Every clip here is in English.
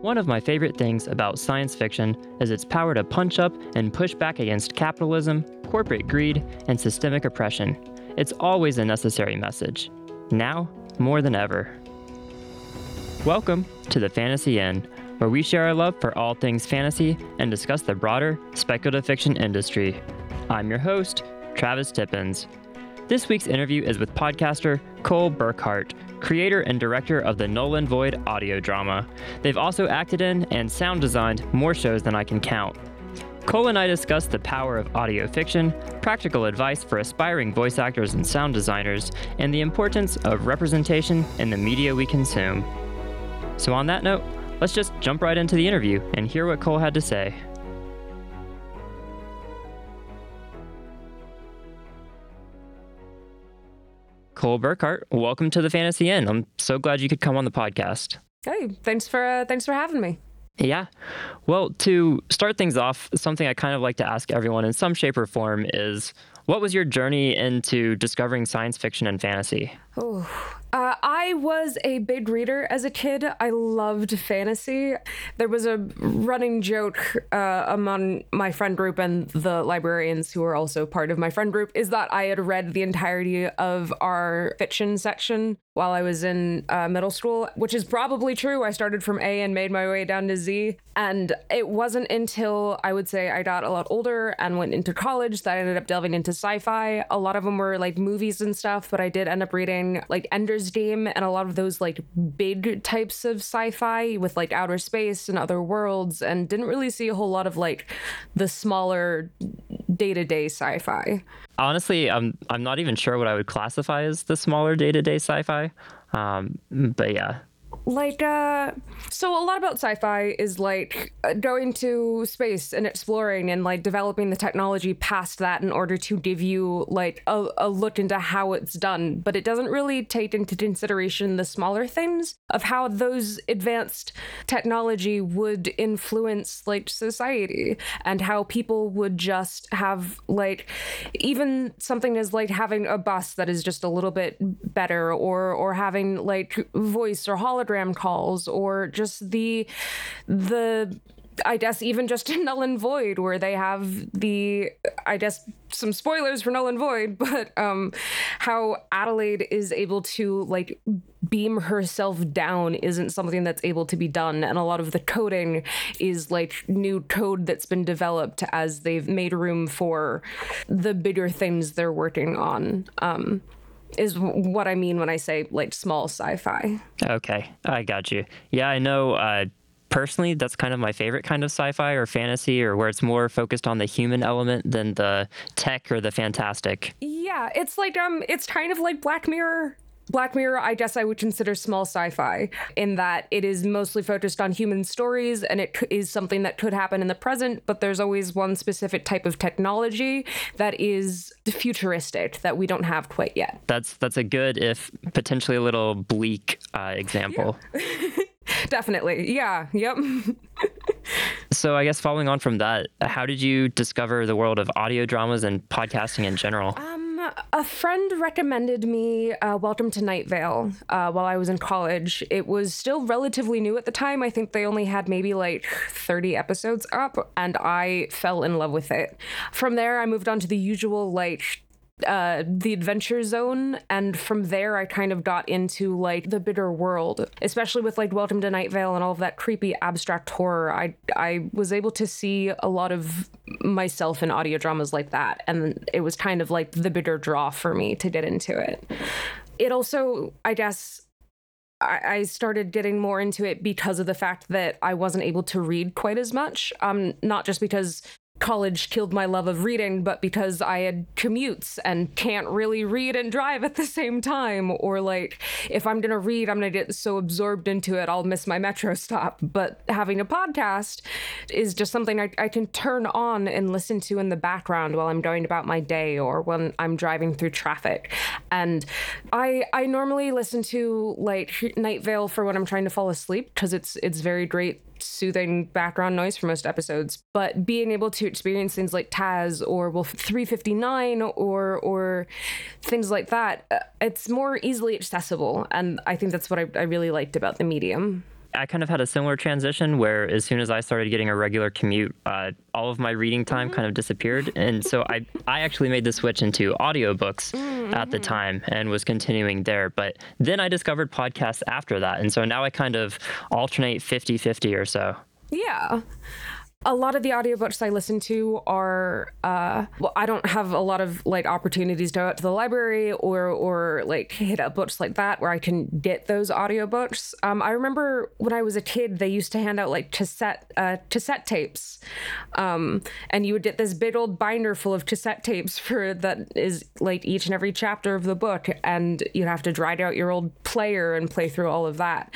One of my favorite things about science fiction is its power to punch up and push back against capitalism, corporate greed, and systemic oppression. It's always a necessary message. Now, more than ever. Welcome to the Fantasy Inn, where we share our love for all things fantasy and discuss the broader speculative fiction industry. I'm your host, Travis Tippins. This week's interview is with podcaster Cole Burkhardt, creator and director of the Null and Void audio drama. They've also acted in and sound designed more shows than I can count. Cole and I discuss the power of audio fiction, practical advice for aspiring voice actors and sound designers, and the importance of representation in the media we consume. So, on that note, let's just jump right into the interview and hear what Cole had to say. Cole Burkhardt, welcome to the Fantasy Inn. I'm so glad you could come on the podcast. Hey, thanks for uh, thanks for having me. Yeah. Well, to start things off, something I kind of like to ask everyone in some shape or form is what was your journey into discovering science fiction and fantasy? Oh, uh, I was a big reader as a kid. I loved fantasy. There was a running joke uh, among my friend group and the librarians who were also part of my friend group is that I had read the entirety of our fiction section while I was in uh, middle school, which is probably true. I started from A and made my way down to Z. And it wasn't until I would say I got a lot older and went into college that I ended up delving into sci fi. A lot of them were like movies and stuff, but I did end up reading like Ender's Game and a lot of those like big types of sci fi with like outer space and other worlds, and didn't really see a whole lot of like the smaller day to day sci fi. Honestly, I'm I'm not even sure what I would classify as the smaller day to day sci-fi. Um, but yeah, like uh so a lot about sci-fi is like uh, going to space and exploring and like developing the technology past that in order to give you like a, a look into how it's done. But it doesn't really take into consideration the smaller things of how those advanced technology would influence like society and how people would just have like even something as like having a bus that is just a little bit better or or having like voice or hologram calls or just the the I guess even just in Null and Void, where they have the, I guess some spoilers for Null and Void, but um, how Adelaide is able to like beam herself down isn't something that's able to be done, and a lot of the coding is like new code that's been developed as they've made room for the bigger things they're working on. Um, is what I mean when I say like small sci-fi. Okay, I got you. Yeah, I know. Uh, personally, that's kind of my favorite kind of sci-fi or fantasy, or where it's more focused on the human element than the tech or the fantastic. Yeah, it's like um, it's kind of like Black Mirror Black Mirror, I guess I would consider small sci fi in that it is mostly focused on human stories and it is something that could happen in the present, but there's always one specific type of technology that is futuristic that we don't have quite yet. That's that's a good, if potentially a little bleak uh, example. Yeah. Definitely. Yeah. Yep. so I guess following on from that, how did you discover the world of audio dramas and podcasting in general? Um, a friend recommended me uh, Welcome to Night Vale uh, while I was in college. It was still relatively new at the time. I think they only had maybe like 30 episodes up, and I fell in love with it. From there, I moved on to the usual like uh, the adventure zone. And from there i kind of got into like the bitter world especially with like welcome to night vale and all of that creepy abstract horror. I i was able to see a lot of myself in audio dramas like that. And it was kind of like the bitter draw for me to get into it. It also i guess I started getting more into it because of the fact that I wasn't able to read quite as much. Um, not just because college killed my love of reading, but because I had commutes and can't really read and drive at the same time. Or, like, if I'm to read, I'm to get so absorbed into it, I'll miss my metro stop. But having a podcast is just something I, I can turn on and listen to in the background while I'm going about my day or when I'm driving through traffic. And I, I normally listen to like Night Vale for when I'm trying to fall asleep because it's, it's very great soothing background noise for most episodes, but being able to experience things like Taz or Wolf 359 or or things like that, uh, it's more easily accessible, and I think that's what I, I really liked about the medium. I kind of had a similar transition where as soon as I started getting a regular commute, uh, all of my reading time mm-hmm. kind of disappeared. And so I, I actually made the switch into audiobooks mm-hmm. at the time and was continuing there. But then I discovered podcasts after that. And so now I kind of alternate 50 50 or so. Yeah a lot of the audiobooks I listen to are uh, well, I don't have a lot of like opportunities to go out to the library or or like hit up books like that where I can get those audiobooks. Um, I remember when I was a kid, they used to hand out like cassette uh, cassette tapes, um, and you would get this big old binder full of cassette tapes for that is like each and every chapter of the book, and you'd have to drag out your old player and play through all of that.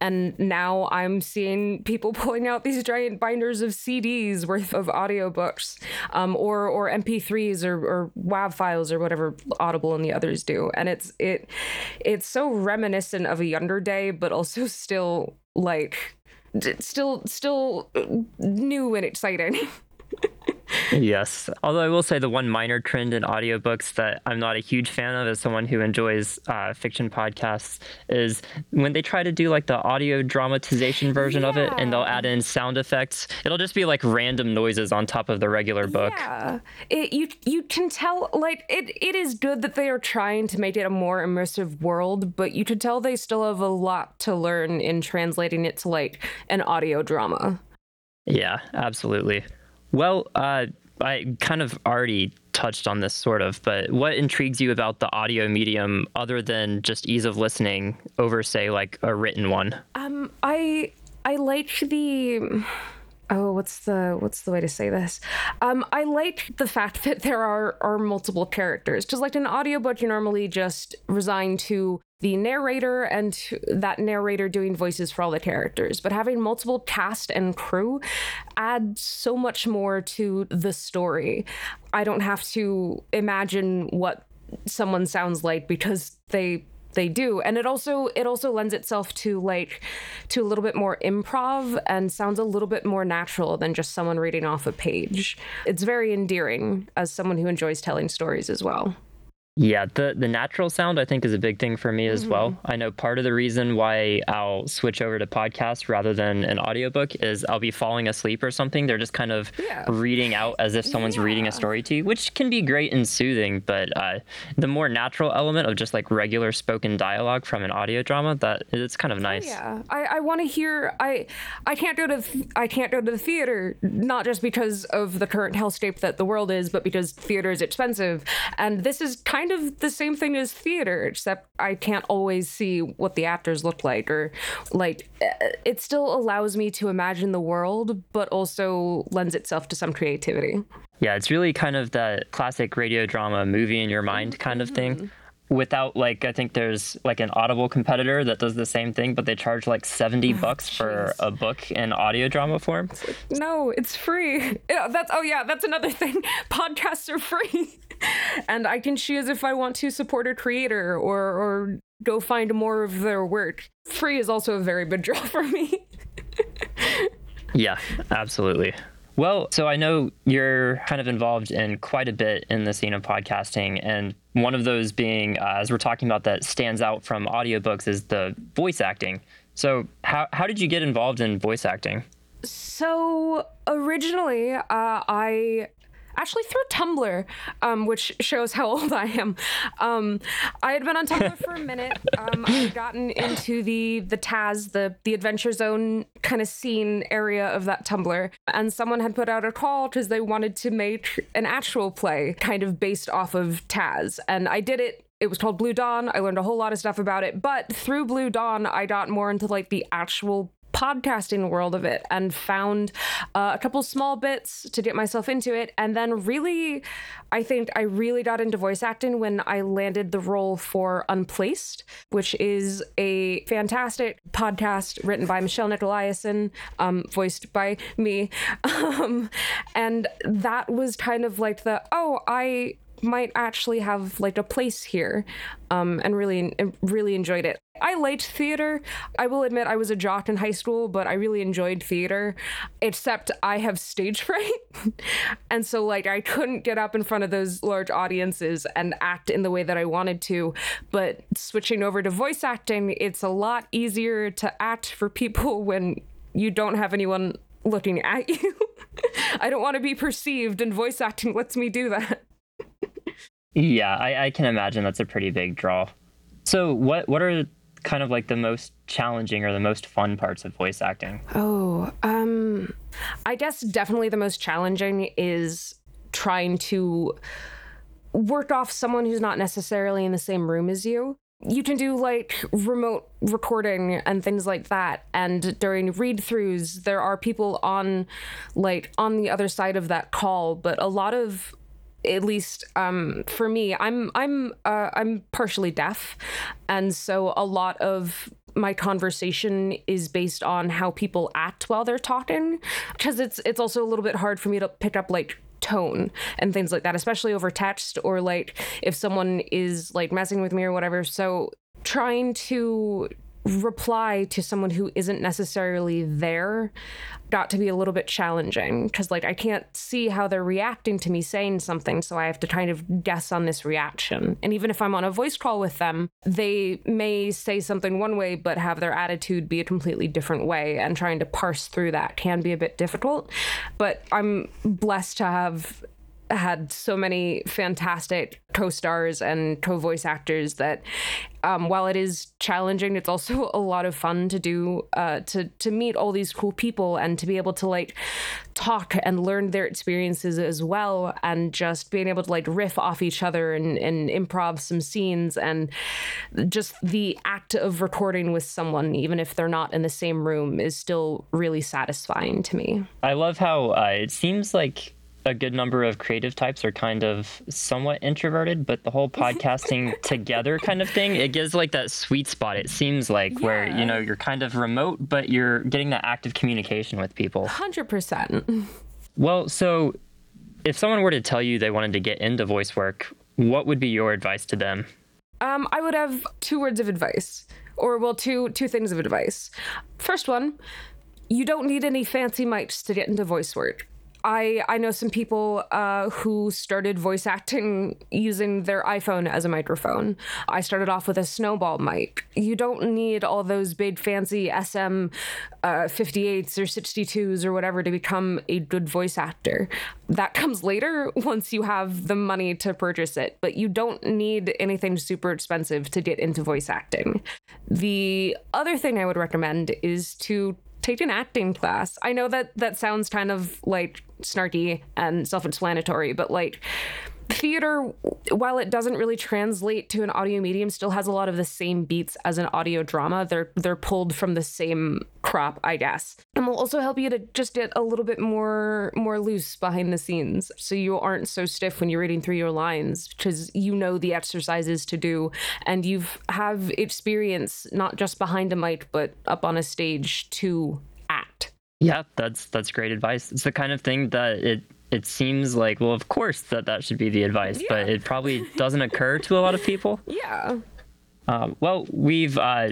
And now I'm seeing people pulling out these giant binders of CDs worth of audiobooks um, or or MP3s or, or WAV files or whatever Audible and the others do. And it's it it's so reminiscent of a younger day, but also still like still still new and exciting. yes. Although I will say the one minor trend in audiobooks that I'm not a huge fan of as someone who enjoys uh, fiction podcasts is when they try to do like the audio dramatization version yeah. of it and they'll add in sound effects. It'll just be like random noises on top of the regular book. Yeah. It, you you can tell like it it is good that they are trying to make it a more immersive world, but you could tell they still have a lot to learn in translating it to like an audio drama. Yeah, absolutely. Well, uh, I kind of already touched on this sort of, but what intrigues you about the audio medium other than just ease of listening over, say, like a written one? Um, I I like the oh what's the what's the way to say this? Um i like the fact that there are are multiple characters. Because like an audiobook you normally just resign to the narrator and that narrator doing voices for all the characters. But having multiple cast and crew adds so much more to the story. I don't have to imagine what someone sounds like because they they do. And it also it also lends itself to like to a little bit more improv and sounds a little bit more natural than just someone reading off a page. It's very endearing as someone who enjoys telling stories as well yeah, the the natural sound I think is a big thing for me as mm-hmm. well. I know part of the reason why I'll switch over to podcast rather than an audiobook is I'll be falling asleep or something. They're just kind of yeah. reading out as if someone's yeah. reading a story to you, which can be great and soothing. But uh, the more natural element of just like regular spoken dialogue from an audio drama, that it's kind of oh, nice. Oh, yeah, I, I want to hear. I I can't go to I can't go to the theater not just because of the current hellscape that the world is, but because theater is expensive, and this is kind kind of the same thing as theater, except I can't always see what the actors look like, or like uh, it still allows me to imagine the world, but also lends itself to some creativity. Yeah, it's really kind of that classic radio drama movie in your mind kind of thing. Without like I think there's like an Audible competitor that does the same thing, but they charge like seventy oh, bucks for a book in audio drama form. no, it's free. Yeah, that's oh yeah, that's another thing. Podcasts are free, and I can choose if I want to support a creator or or go find more of their work. Free is also a very big draw for me. yeah, absolutely. Well, so I know you're kind of involved in quite a bit in the scene of podcasting, and one of those being, uh, as we're talking about, that stands out from audiobooks is the voice acting. So, how, how did you get involved in voice acting? So, originally, uh, I actually through Tumblr, um, which shows how old I am. Um, I had been on Tumblr for a minute. Um, I had gotten into the the Taz, the the Adventure Zone kind of scene area of that Tumblr, and someone had put out a call because they wanted to make an actual play kind of based off of Taz, and I did it it was called Blue Dawn. I learned a whole lot of stuff about it, but through Blue Dawn, I got more into like the actual podcasting world of it and found uh, a couple small bits to get myself into it. And then, really, I think I really got into voice acting when I landed the role for Unplaced, which is a fantastic podcast written by Michelle Nikolajewson, um, voiced by me. Um, and that was kind of like the, oh, I might actually have like a place here um, and really really enjoyed it I liked theater. I will admit I was a jock in high school, but I really enjoyed theater, except I have stage fright. and so, like, I couldn't get up in front of those large audiences and act in the way that I wanted to. But switching over to voice acting, it's a lot easier to act for people when you don't have anyone looking at you. I don't want to be perceived, and voice acting lets me do that. yeah, I, I can imagine that's a pretty big draw. So, what what are kind of like the most challenging or the most fun parts of voice acting? Oh, um, I guess definitely the most challenging is trying to work off someone who's not necessarily in the same room as you. You can do like remote recording and things like that. And during read throughs, there are people on like on the other side of that call, but a lot of at least um, for me, I'm I'm uh, I'm partially deaf, and so a lot of my conversation is based on how people act while they're talking, because it's it's also a little bit hard for me to pick up like tone and things like that, especially over text or like if someone is like messing with me or whatever. So trying to reply to someone who isn't necessarily there got to be a little bit challenging because like I can't see how they're reacting to me saying something so I have to kind of guess on this reaction. And even if I'm on a voice call with them, they may say something one way but have their attitude be a completely different way and trying to parse through that can be a bit difficult. But I'm blessed to have had so many fantastic co-stars and co-voice actors that um, while it is challenging it's also a lot of fun to do uh, to to meet all these cool people and to be able to like talk and learn their experiences as well and just being able to like riff off each other and, and improv some scenes and just the act of recording with someone even if they're not in the same room is still really satisfying to me. I love how uh, it seems like a good number of creative types are kind of somewhat introverted, but the whole podcasting together kind of thing, it gives like that sweet spot, it seems like, yeah. where, you know, you're kind of remote, but you're getting that active communication with people. 100%. Well, so if someone were to tell you they wanted to get into voice work, what would be your advice to them? Um, I would have two words of advice, or well, two two things of advice. First one, you don't need any fancy mics to get into voice work. I I know some people uh, who started voice acting using their iPhone as a microphone. I started off with a snowball mic. You don't need all those big fancy SM uh, 58s or 62s or whatever to become a good voice actor. That comes later once you have the money to purchase it, but you don't need anything super expensive to get into voice acting. The other thing I would recommend is to take an acting class. I know that that sounds kind of like snarky and self-explanatory, but like theater while it doesn't really translate to an audio medium still has a lot of the same beats as an audio drama. They're they're pulled from the same crop i guess. And will also help you to just get a little bit more more loose behind the scenes so you aren't so stiff when you're reading through your lines because you know the exercises to do and you've have experience not just behind a mic but up on a stage to act. Yeah that's that's great advice. It's the kind of thing that it it seems like well of course that that should be the advice yeah. but it probably doesn't occur to a lot of people yeah um, well we've uh,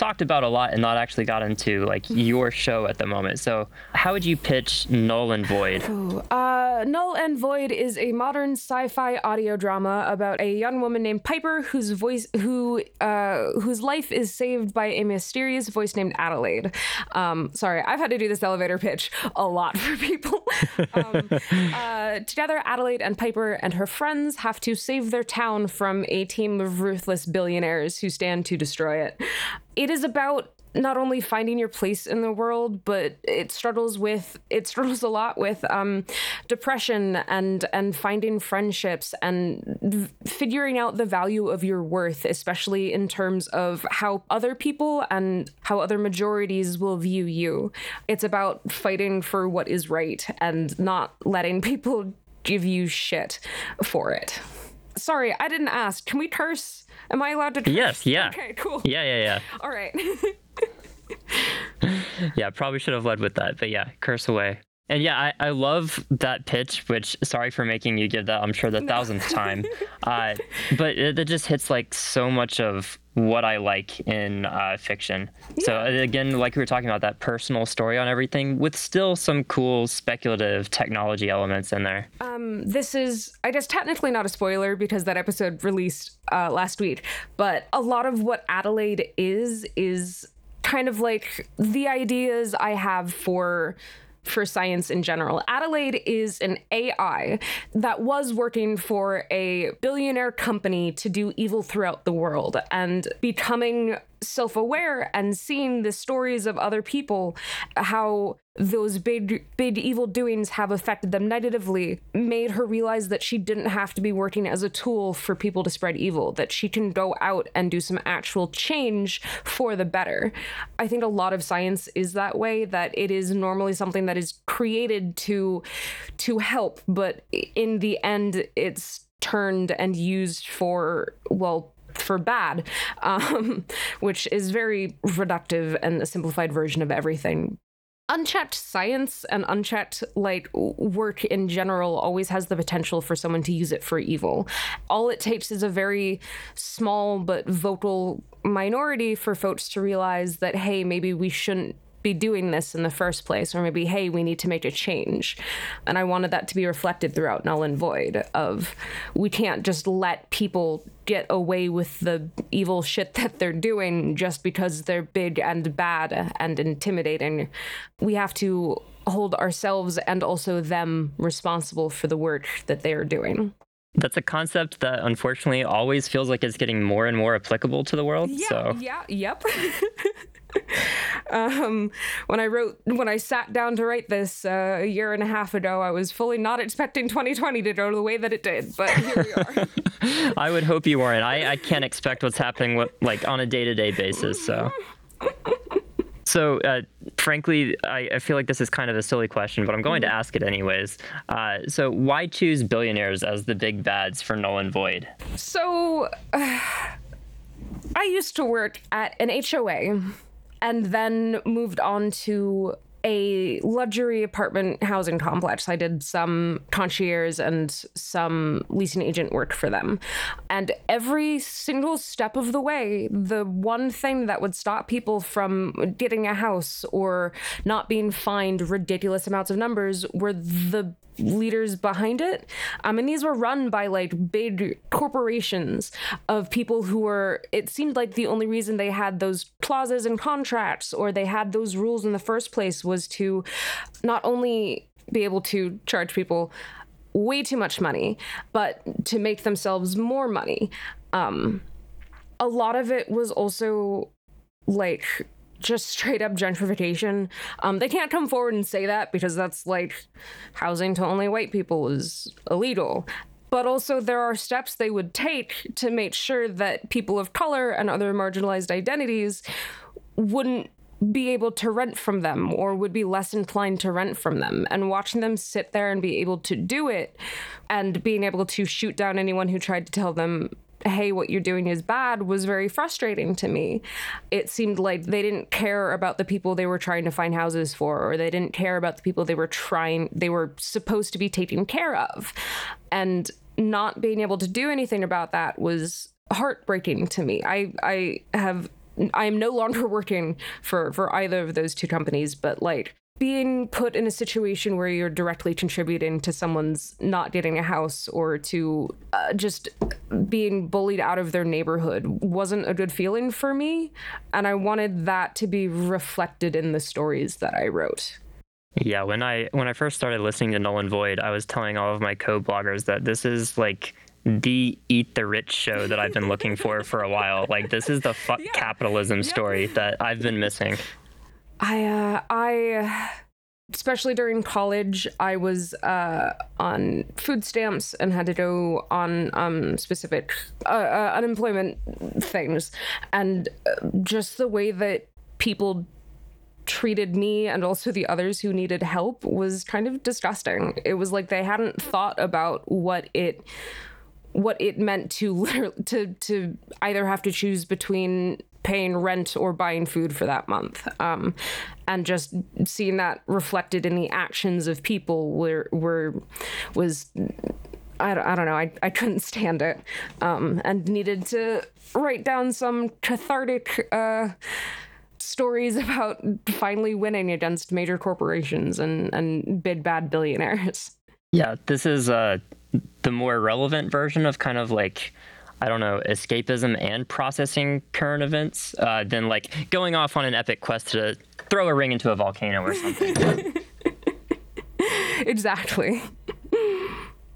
talked about a lot and not actually got into like your show at the moment. So, how would you pitch Null and Void? Uh, Null and Void is a modern sci-fi audio drama about a young woman named Piper whose voice who uh, whose life is saved by a mysterious voice named Adelaide. Um, sorry, I've had to do this elevator pitch a lot for people. um, uh, together, Adelaide and Piper and her friends have to save their town from a team of ruthless billionaires who stand to destroy it it is about not only finding your place in the world, but it struggles with it struggles a lot with um, depression and and finding friendships and figuring out the value of your worth, especially in terms of how other people and how other majorities will view you. It's about fighting for what is right and not letting people give you shit for it. Sorry, I didn't ask. Can we curse? Am I allowed to? Curse? Yes. Yeah. Okay. Cool. Yeah. Yeah. Yeah. All right. yeah. Probably should have led with that, but yeah, curse away. And yeah, I, I love that pitch, which sorry for making you give that, I'm sure, the no. thousandth time. uh, but it, it, just hits like so much of what I like in uh, fiction. Yeah. So again, like we were talking about, that personal story on everything with still some cool speculative technology elements in there. Um, this is, I guess, technically not a spoiler because that episode released uh, last week, but a lot of what Adelaide is, is kind of like the ideas I have for for science in general. Adelaide is an AI that was working for a billionaire company to do evil throughout the world and becoming self aware and seeing the stories of other people, how those big, big evil doings have affected them negatively, made her realize that she didn't have to be working as a tool for people to spread evil, that she can go out and do some actual change for the better. I think a lot of science is that way, that it is normally something that is created to to help, but in the end it's turned and used for well for bad, um, which is very reductive and a simplified version of everything. Unchecked science and unchecked like work in general always has the potential for someone to use it for evil. All it takes is a very small but vocal minority for folks to realize that hey, maybe we shouldn't be doing this in the first place or maybe hey we need to make a change and i wanted that to be reflected throughout null and void of we can't just let people get away with the evil shit that they're doing just because they're big and bad and intimidating we have to hold ourselves and also them responsible for the work that they are doing that's a concept that unfortunately always feels like it's getting more and more applicable to the world. Yeah, so. yeah, yep. um, when I wrote, when I sat down to write this uh, a year and a half ago, I was fully not expecting 2020 to go the way that it did, but here we are. I would hope you weren't. I, I can't expect what's happening with, like on a day to day basis. So. So, uh, frankly, I, I, feel like this is kind of a silly question, but I'm going to mm-hmm. ask it anyways. Uh, so, why choose billionaires as the big bads for Null and Void? So, uh, I used to work at an HOA and then moved on to a luxury apartment housing complex. I did some concierge and some leasing agent work for them. And every single step of the way, the one thing that would stop people from getting a house or not being fined ridiculous amounts of numbers were the leaders behind it. Um, and these were run by like big corporations of people who were, it seemed like the only reason they had those clauses and contracts or they had those rules in the first place was to not only be able to charge people way too much money, but to make themselves more money. Um, a lot of it was also like just straight up gentrification. Um, they can't come forward and say that because that's like housing to only white people is illegal. But also, there are steps they would take to make sure that people of color and other marginalized identities wouldn't be able to rent from them or would be less inclined to rent from them. And watching them sit there and be able to do it and being able to shoot down anyone who tried to tell them hey, what you're doing is bad was very frustrating to me. It seemed like they didn't care about the people they were trying to find houses for, or they didn't care about the people they were trying, they were supposed to be taking care of. And not being able to do anything about that was heartbreaking to me. I, I have I am no longer working for for either of those two companies, but like being put in a situation where you're directly contributing to someone's not getting a house or to uh, just being bullied out of their neighborhood wasn't a good feeling for me. And I wanted that to be reflected in the stories that I wrote. Yeah, when I when I first started listening to Null and Void, I was telling all of my co-bloggers that this is like the eat the rich show that I've been looking for for a while. Like this is the fuck yeah. capitalism story that I've been missing. I uh, I especially during college, I was uh, on food stamps and had to go on um, specific uh, uh, unemployment things, and uh, just the way that people treated me and also the others who needed help was kind of disgusting. It was like they hadn't thought about what it what it meant to literally to to either have to choose between paying rent or buying food for that month. Um, and just seeing that reflected in the actions of people were, were was I don't, I don't know. I, I couldn't stand it um, and needed to write down some cathartic uh, stories about finally winning against major corporations and, and big bad billionaires. Yeah, this is uh, the more relevant version of kind of like I don't know, escapism and processing current events uh, than like going off on an epic quest to throw a ring into a volcano or something. exactly.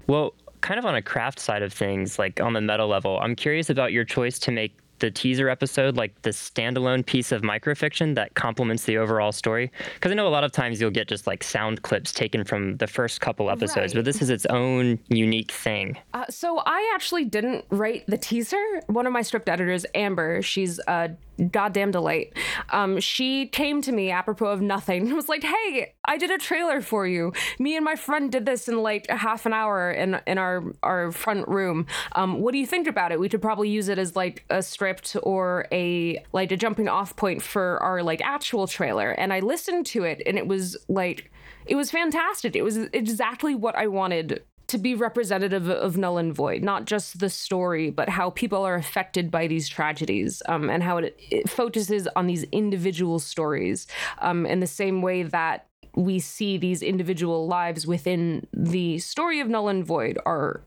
Well, kind of on a craft side of things, like on the meta level, I'm curious about your choice to make the teaser episode like the standalone piece of microfiction that complements the overall story. Because i know a lot of times you'll get just like sound clips taken from the first couple episodes right. but this is its own unique thing. Uh, so i actually didn't write the teaser. One of my script editors amber she's a goddamn delight. Um, she came to me apropos of nothing and was like, "Hey, I did a trailer for you. Me and my friend did this in like a half an hour in in our our front room. Um, what do you think about it? We could probably use it as like a script or a like a jumping off point for our like actual trailer." And I listened to it, and it was like it was fantastic. It was exactly what I wanted to be representative of null and void not just the story but how people are affected by these tragedies um, and how it, it, focuses on these individual stories um, in the same way that we see these individual lives within the story of null and void are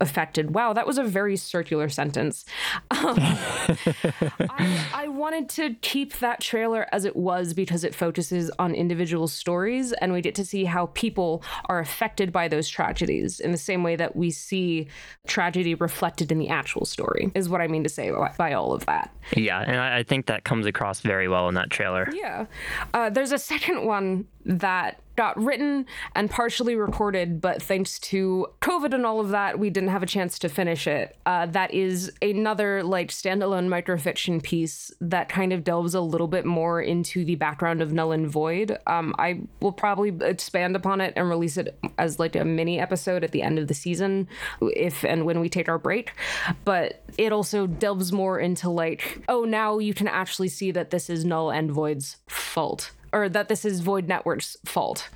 affected. Wow, that was a very circular sentence. Um, I, I, wanted to keep that trailer as it was because it focuses on individual stories, and we get to see how people are affected by those tragedies in the same way that we see tragedy reflected in the actual story, is what I mean to say by all of that. Yeah, and I think that comes across very well in that trailer. Yeah. Uh, there's a second one that got written and partially recorded, but thanks to COVID and all of that, we didn't have a chance to finish it. Uh, that is another like standalone microfiction piece that kind of delves a little bit more into the background of Null and Void. Um, I will probably expand upon it and release it as like a mini episode at the end of the season, if and when we take our break. But it also delves more into like, oh, now you can actually see that this is Null and Void's fault or that this is Void Network's fault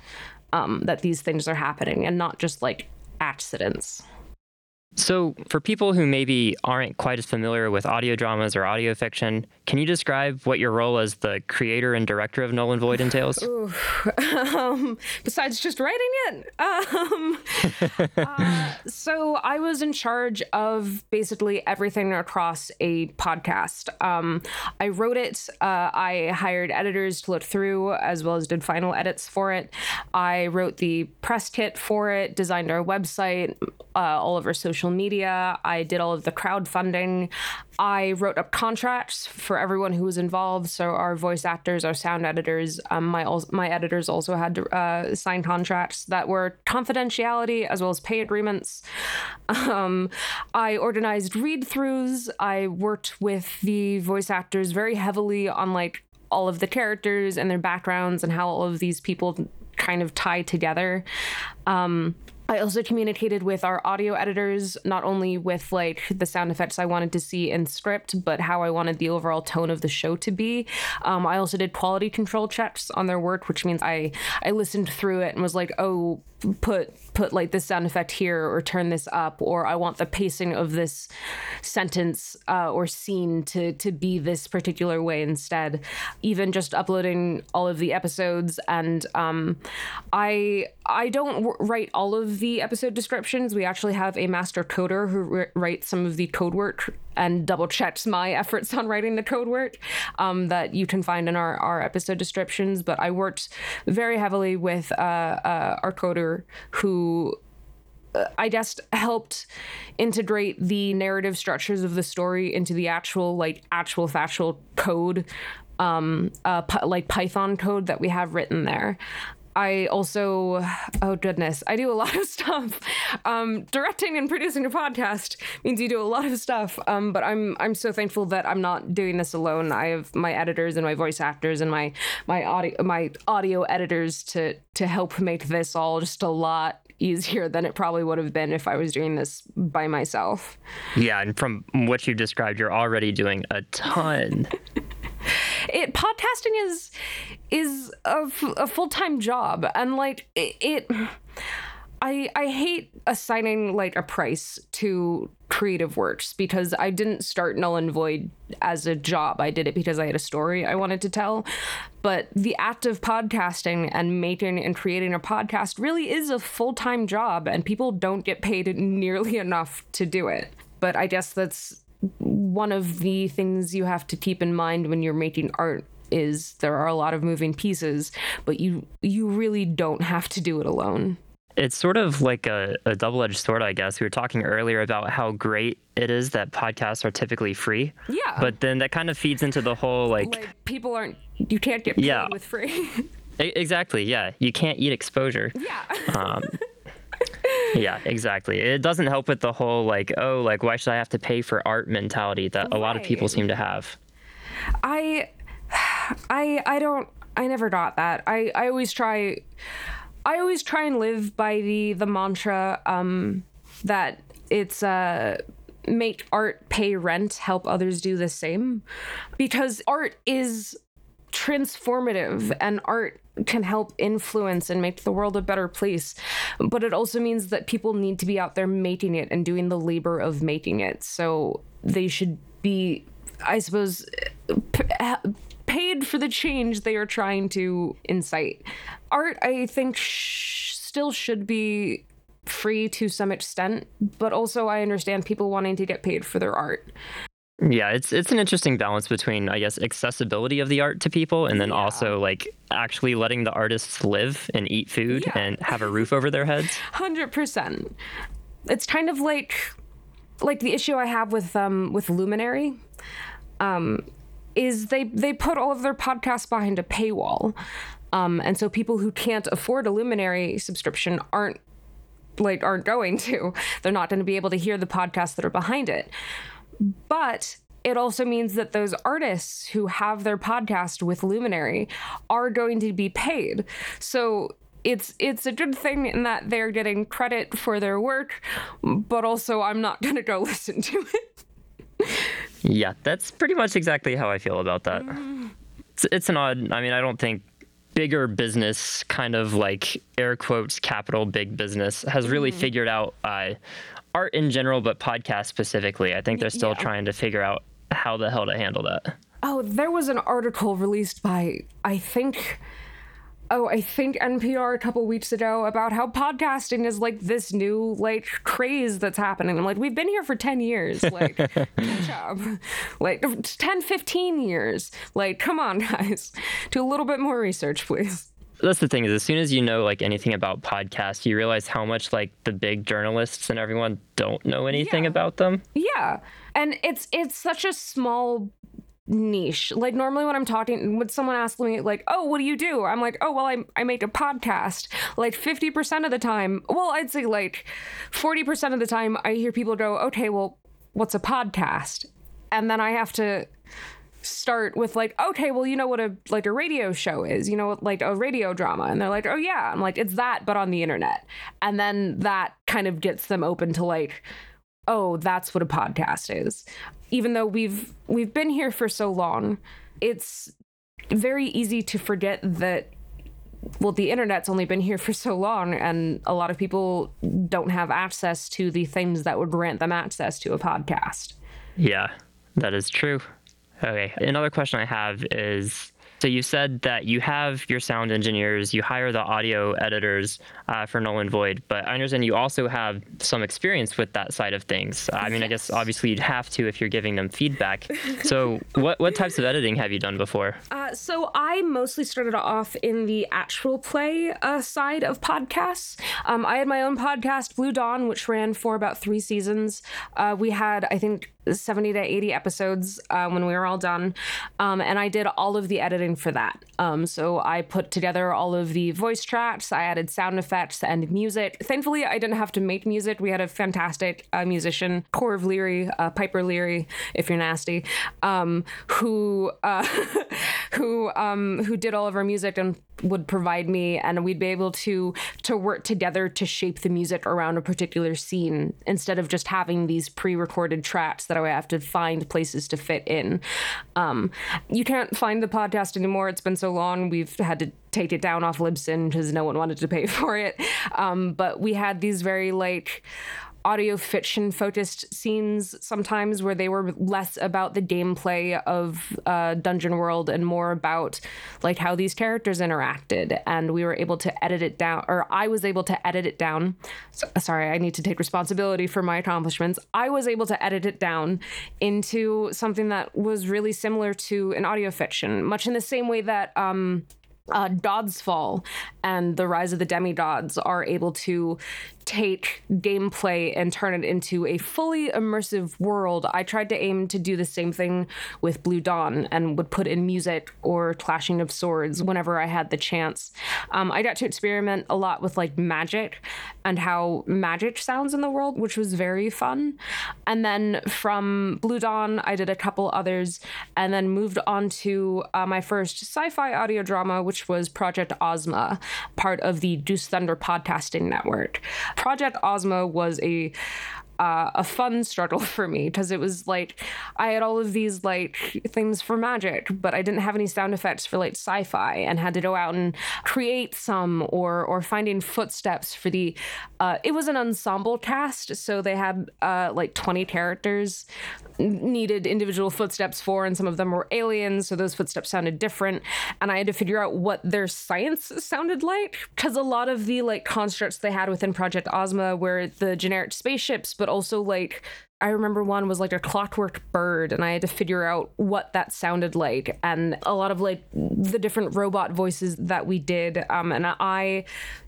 um, that these things are happening and not just like accidents. So, for people who maybe aren't quite as familiar with audio dramas or audio fiction, can you describe what your role as the creator and director of Null and Void entails? um, besides just writing it. Um, uh, so, I was in charge of basically everything across a podcast. Um, I wrote it, uh, I hired editors to look through, as well as did final edits for it. I wrote the press kit for it, designed our website, uh, all of our social social media. I did all of the crowdfunding. I wrote up contracts for everyone who was involved. So our voice actors, our sound editors, um, my my editors also had to uh, sign contracts that were confidentiality as well as pay agreements. Um, I organized read throughs. I worked with the voice actors very heavily on like all of the characters and their backgrounds and how all of these people kind of tie together. Um, I also communicated with our audio editors, not only with like the sound effects I wanted to see in script, but how I wanted the overall tone of the show to be. Um, I also did quality control checks on their work, which means I I listened through it and was like, oh, put put like this sound effect here or turn this up or i want the pacing of this sentence uh, or scene to to be this particular way instead even just uploading all of the episodes and um, i i don't w- write all of the episode descriptions we actually have a master coder who writes some of the code work and double checks my efforts on writing the code work um, that you can find in our, our episode descriptions. But I worked very heavily with uh, uh, our coder who uh, I guess helped integrate the narrative structures of the story into the actual like actual factual code um uh, like python code that we have written there I also, oh goodness, I do a lot of stuff. Um, directing and producing a podcast means you do a lot of stuff. Um, but I'm I'm so thankful that I'm not doing this alone. I have my editors and my voice actors and my my audio my audio editors to to help make this all just a lot easier than it probably would have been if I was doing this by myself. Yeah, and from what you described, you're already doing a ton. it podcasting is is a, f- a full-time job and like it, it I I hate assigning like a price to creative works because I didn't start Null and Void as a job. I did it because I had a story I wanted to tell. But the act of podcasting and making and creating a podcast really is a full-time job and people don't get paid nearly enough to do it. But I guess that's one of the things you have to keep in mind when you're making art is there are a lot of moving pieces, but you you really don't have to do it alone it's sort of like a, a double edged sword, I guess. We were talking earlier about how great it is that podcasts are typically free. Yeah. But then that kind of feeds into the whole like, like people aren't, you can't get paid yeah. with free. exactly. Yeah. You can't eat exposure. Yeah. Um, yeah, exactly. It doesn't help with the whole like, oh, like why should I have to pay for art mentality that a lot of people seem to have. I, I, I don't. I never got that. I, I always try. I always try and live by the the mantra um, that it's uh, make art pay rent, help others do the same, because art is transformative and art can help influence and make the world a better place. But it also means that people need to be out there making it and doing the labor of making it. So they should be, I suppose, p- paid for the change they are trying to incite. Art, I think, sh- still should be free to some extent, but also I understand people wanting to get paid for their art. Yeah, it's it's an interesting balance between I guess accessibility of the art to people and then yeah. also like actually letting the artists live and eat food yeah. and have a roof over their heads. 100%. It's kind of like like the issue I have with um with Luminary. Um is they they put all of their podcasts behind a paywall. Um, and so people who can't afford a Luminary subscription aren't like aren't going to. They're not going to be able to hear the podcasts that are behind it. But it also means that those artists who have their podcast with Luminary are going to be paid. So it's it's a good thing in that they're getting credit for their work, but also I'm not going to go listen to it. Yeah, that's pretty much exactly how I feel about that. Mm. It's, it's an odd, I mean, I don't think bigger business, kind of like air quotes, capital big business, has really mm. figured out uh, art in general, but podcast specifically. I think they're still yeah. trying to figure out how the hell to handle that. Oh, there was an article released by, I think, oh, I think NPR a couple weeks ago about how podcasting is like this new like craze that's happening. I'm like, we've been here for 10 years. Like, catch up. Like 10, 15 years. Like, come on, guys. Do a little bit more research, please. That's the thing is as soon as you know like anything about podcasts, you realize how much like the big journalists and everyone don't know anything yeah. about them. Yeah. And it's it's such a small niche. Like normally when I'm talking, when someone asks me like, "Oh, what do you do?" I'm like, "Oh, well, I I make a podcast." Like 50% of the time, well, I'd say like 40% of the time, I hear people go, "Okay, well, what's a podcast?" And then I have to start with like okay well you know what a like a radio show is you know what like a radio drama and they're like oh yeah i'm like it's that but on the internet and then that kind of gets them open to like oh, that's what a podcast is. Even though we've we've been here for so long, it's very easy to forget that well the internet's only been here for so long and a lot of people don't have access to the things that would grant them access to a podcast. Yeah, that is true. Okay, another question I have is so you said that you have your sound engineers, you hire the audio editors uh, for Null and Void, but I understand you also have some experience with that side of things. I mean, yes. I guess obviously you'd have to if you're giving them feedback. so what what types of editing have you done before? Uh, so I mostly started off in the actual play uh, side of podcasts. Um, I had my own podcast, Blue Dawn, which ran for about three seasons. Uh, we had, I think, 70 to 80 episodes uh, when we were all done. Um, and I did all of the editing for that. Um, so I put together all of the voice tracks, I added sound effects and music. Thankfully, I didn't have to make music. We had a fantastic uh, musician, Corv Leary, uh, Piper Leary, if you're nasty, um, who uh, who um, who did all of our music and would provide me and we'd be able to to work together to shape the music around a particular scene instead of just having these pre-recorded tracks that I would have to find places to fit in. Um, you can't find the podcast anymore. It's been so long. We've had to take it down off Libsyn because no one wanted to pay for it. Um, but we had these very like audio fiction focused scenes sometimes where they were less about the gameplay of uh, Dungeon World and more about like how these characters interacted. And we were able to edit it down, or I was able to edit it down. So, sorry, I need to take responsibility for my accomplishments. I was able to edit it down into something that was really similar to an audio fiction, much in the same way that. Um, uh, Godsfall and the Rise of the Demigods are able to take gameplay and turn it into a fully immersive world. I tried to aim to do the same thing with Blue Dawn and would put in music or clashing of swords whenever I had the chance. Um, I got to experiment a lot with like magic and how magic sounds in the world, which was very fun. And then from Blue Dawn, I did a couple others and then moved on to uh, my first sci fi audio drama, which was Project Ozma, part of the Deuce Thunder podcasting network. Project Ozma was a uh, a fun struggle for me because it was like I had all of these like things for magic, but I didn't have any sound effects for like sci-fi, and had to go out and create some or or finding footsteps for the. Uh, it was an ensemble cast, so they had uh, like twenty characters needed individual footsteps for, and some of them were aliens, so those footsteps sounded different, and I had to figure out what their science sounded like because a lot of the like constructs they had within Project Ozma were the generic spaceships, but also like I remember one was like a clockwork bird, and I had to figure out what that sounded like, and a lot of like the different robot voices that we did. Um, and I,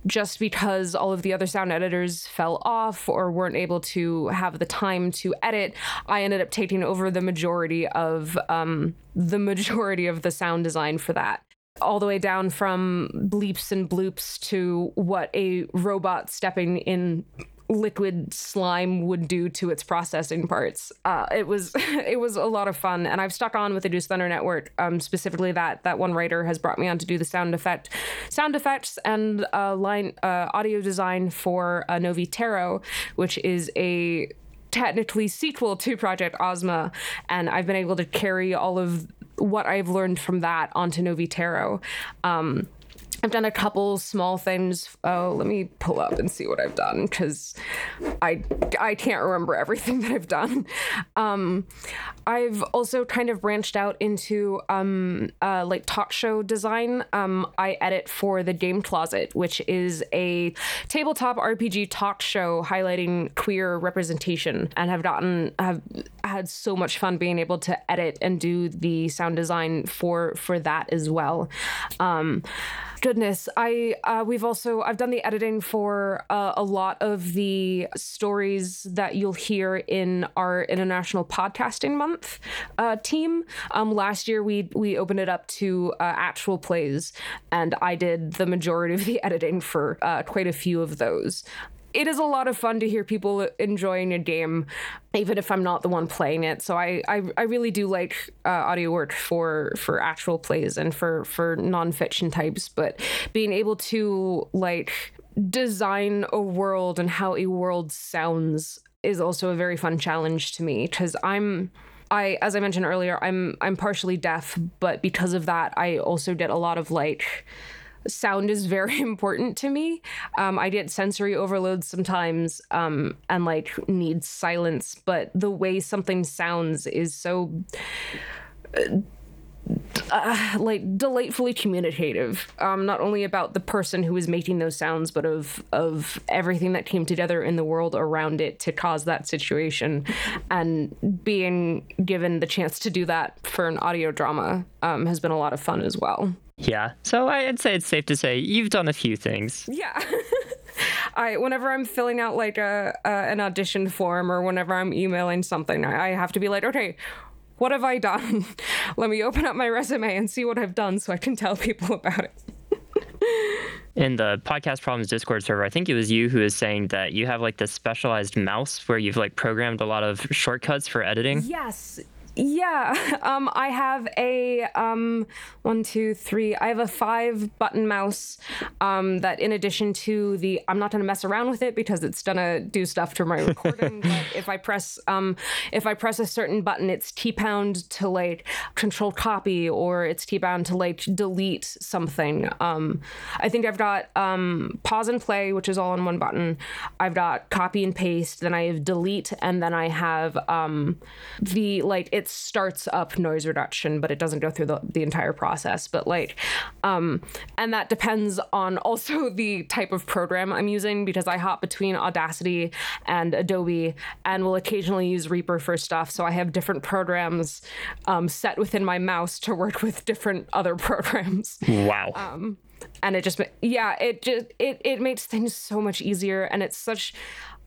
just because all of the other sound editors fell off or weren't able to have the time to edit, I ended up taking over the majority of um, the majority of the sound design for that all the way down from bleeps and bloops to what a robot stepping in liquid slime would do to its processing parts. Uh, it was it was a lot of fun, and I've stuck on with the Deuce Thunder Network. Um, specifically, that that one writer has brought me on to do the sound effect, sound effects, and uh, line uh, audio design for uh, Novi Tarot, which is a technically sequel to Project Ozma, and I've been able to carry all of what I've learned from that onto Novi Tarot. Um, I've done a couple small things. Oh, let me pull up and see what I've done because I I can't remember everything that I've done. Um, I've also kind of branched out into um, uh, like talk show design. Um, I edit for the Game Closet, which is a tabletop RPG talk show highlighting queer representation, and have gotten have had so much fun being able to edit and do the sound design for for that as well. Um, goodness i uh, we've also i've done the editing for uh, a lot of the stories that you'll hear in our international podcasting month uh, team. Um, last year we we opened it up to uh, actual plays and i did the majority of the editing for uh, quite a few of those it is a lot of fun to hear people enjoying a game, even if I'm not the one playing it. So I I, I really do like uh, audio work for for actual plays and for for nonfiction types. But being able to like design a world and how a world sounds is also a very fun challenge to me because I'm. I, as I mentioned earlier, I'm I'm partially deaf, but because of that, I also get a lot of like sound is very important to me. Um, I get sensory overload sometimes um, and like need silence, but the way something sounds is so. Uh, uh, like delightfully communicative um, not only about the person who is making those sounds but of of everything that came together in the world around it to cause that situation and being given the chance to do that for an audio drama um, has been a lot of fun as well yeah. So I'd say it's safe to say you've done a few things. Yeah. I whenever I'm filling out like a, a, an audition form or whenever I'm emailing something, I have to be like, okay, what have I done? Let me open up my resume and see what I've done so I can tell people about it. In the podcast problems Discord server, I think it was you who was saying that you have like this specialized mouse where you've like programmed a lot of shortcuts for editing. Yes, Yeah, um, I have a um, one, two, three. I have a five button mouse. Um, that in addition to the, I'm not gonna mess around with it because it's gonna do stuff to my recording. but if I press, um, if I press a certain button, it's T pound to like control copy, or it's T pound to like delete something. Um, I think I've got um, pause and play, which is all on one button. I've got copy and paste. Then I have delete, and then I have um, the like it starts up noise reduction, but it doesn't go through the, the entire process. But like, um, and that depends on also the type of program I'm using because I hop between Audacity and Adobe and will occasionally use Reaper for stuff. So I have different programs um, set within my mouse to work with different other programs. Wow. Um, and it just yeah it just it, it makes things so much easier and it's such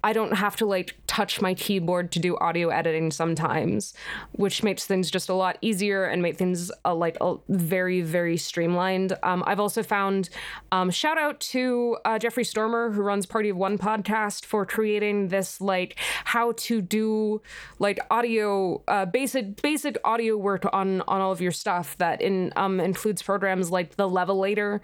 I don't have to like touch my keyboard to do audio editing sometimes, which makes things just a lot easier and make things uh, like a very very streamlined. Um, I've also found um, shout out to uh, Jeffrey Stormer who runs Party of One podcast for creating this like how to do like audio uh, basic basic audio work on on all of your stuff that in um, includes programs like the Levelator,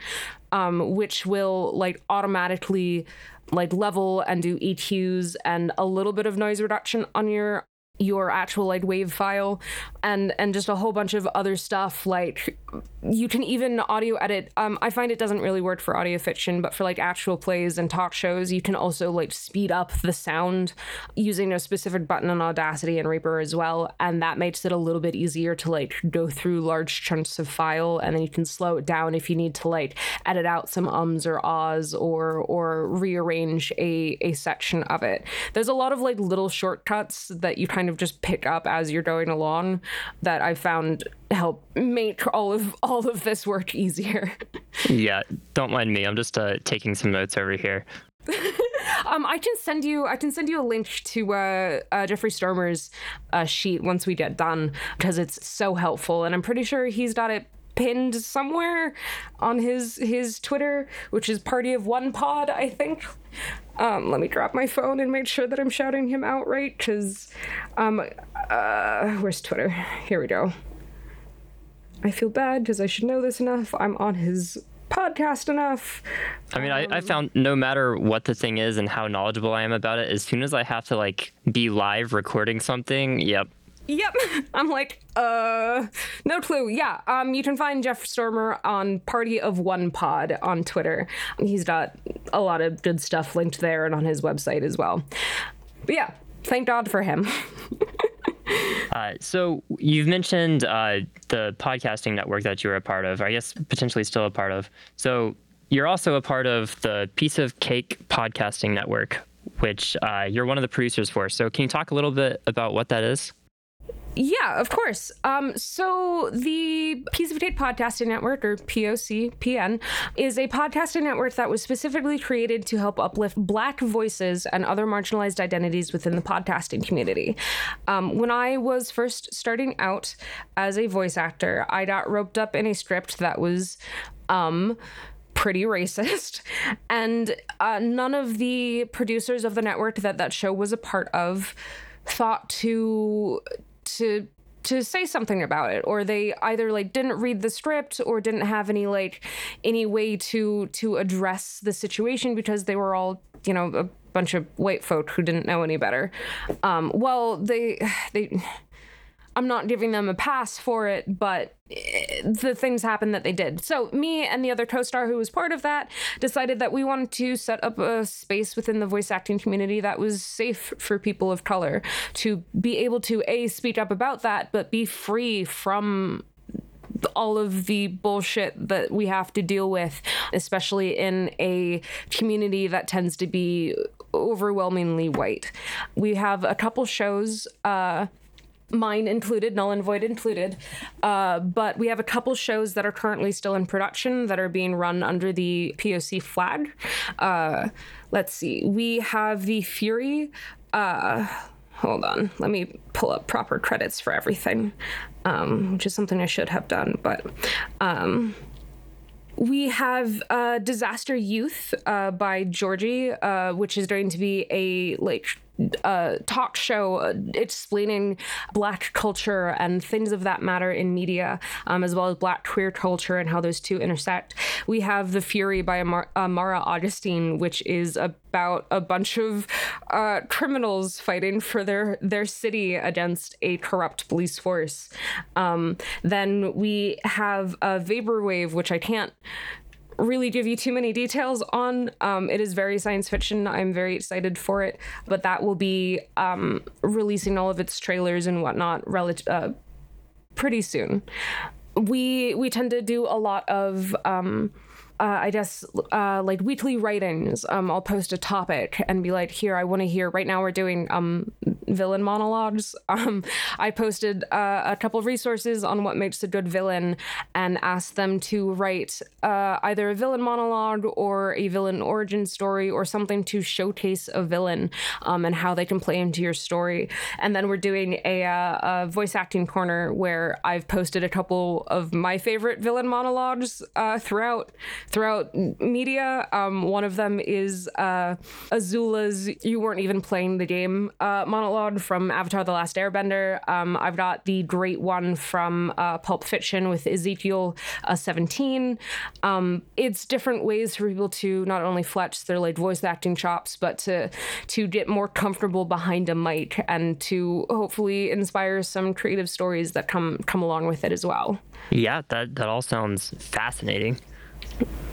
um, which will like automatically like level and do EQs and a little bit of noise reduction on your your actual like wave file and and just a whole bunch of other stuff like you can even audio edit. Um i find it doesn't really work for audio fiction but for like actual plays and talk shows you can also like speed up the sound using a specific button on audacity and reaper as well and that makes it a little bit easier to like go through large chunks of file and then you can slow it down if you need to like edit out some ums or ahs or or rearrange a a section of it. There's a lot of like little shortcuts that you kind of just pick up as you're going along that I found help make all of all of this work easier. yeah, don't mind me. I'm just uh, taking some notes over here. um, I can send you. I can send you a link to uh, uh, Jeffrey Stormer's uh, sheet once we get done because it's so helpful, and I'm pretty sure he's got it pinned somewhere on his his Twitter, which is Party of One Pod, I think. Um, let me drop my phone and make sure that I'm shouting him out right, because um, uh, where's Twitter? Here we go. I feel bad because I should know this enough. I'm on his podcast enough. I mean, I, I, found no matter what the thing is and how knowledgeable I am about it, as soon as I have to like be live recording something, yep, Yep. I'm like, uh, no clue. Yeah. Um, you can find Jeff Stormer on Party of One Pod on Twitter. He's got a lot of good stuff linked there and on his website as well. But yeah, thank God for him. uh, so you've mentioned uh, the podcasting network that you were a part of, I guess potentially still a part of. So you're also a part of the Piece of Cake podcasting network, which uh, you're one of the producers for. So can you talk a little bit about what that is? Yeah, of course. Um, so the Piece of Cake Podcasting Network, or POCPN, is a podcasting network that was specifically created to help uplift Black voices and other marginalized identities within the podcasting community. Um, when I was first starting out as a voice actor, I got roped up in a script that was. Um, pretty racist and uh, none of the producers of the network that that show was a part of thought to to to say something about it or they either like didn't read the script or didn't have any like any way to to address the situation because they were all you know a bunch of white folk who didn't know any better. Um well they they I'm not giving them a pass for it, but eh, the things happened that they did. So, me and the other co star who was part of that decided that we wanted to set up a space within the voice acting community that was safe for people of color to be able to, A, speak up about that, but be free from all of the bullshit that we have to deal with, especially in a community that tends to be overwhelmingly white. We have a couple shows. Uh, mine included, null and void included. Uh, but we have a couple shows that are currently still in production that are being run under the POC flag. Uh, let's see. We have the Fury. Uh, hold on. Let me pull up proper credits for everything, um, which is something I should have done. But. Um, we have uh, Disaster Youth uh, by Georgie, uh, which is going to be a like uh, talk show uh, explaining black culture and things of that matter in media, um, as well as black queer culture and how those two intersect. We have The Fury by Amar- Mara Augustine, which is about a bunch of uh, criminals fighting for their, their city against a corrupt police force. Um, then we have a Vaporwave, which I can't really give you too many details on. Um, it is very science fiction. I'm very excited for it, but that will be um, releasing all of its trailers and whatnot uh, pretty soon. We we tend to do a lot of um, uh, I guess, uh, like weekly writings. Um, I'll post a topic and be like, here, I want to hear. Right now, we're doing um, villain monologues. Um, I posted uh, a couple of resources on what makes a good villain and asked them to write uh, either a villain monologue or a villain origin story or something to showcase a villain um, and how they can play into your story. And then we're doing a, uh, a, voice acting corner where I've posted a couple of my favorite villain monologues uh, throughout throughout media. Um, one of them is uh, Azula's "You weren't even playing the game" uh, monologue from Avatar: The Last Airbender. Um, I've got the great one from uh, Pulp Fiction with Ezekiel uh, 17. Um, it's different ways for people to not only flex their like voice acting chops, but to to get more comfortable behind a mic and to hopefully inspire some creative stories that come come along with it as well. Yeah, that that all sounds fascinating.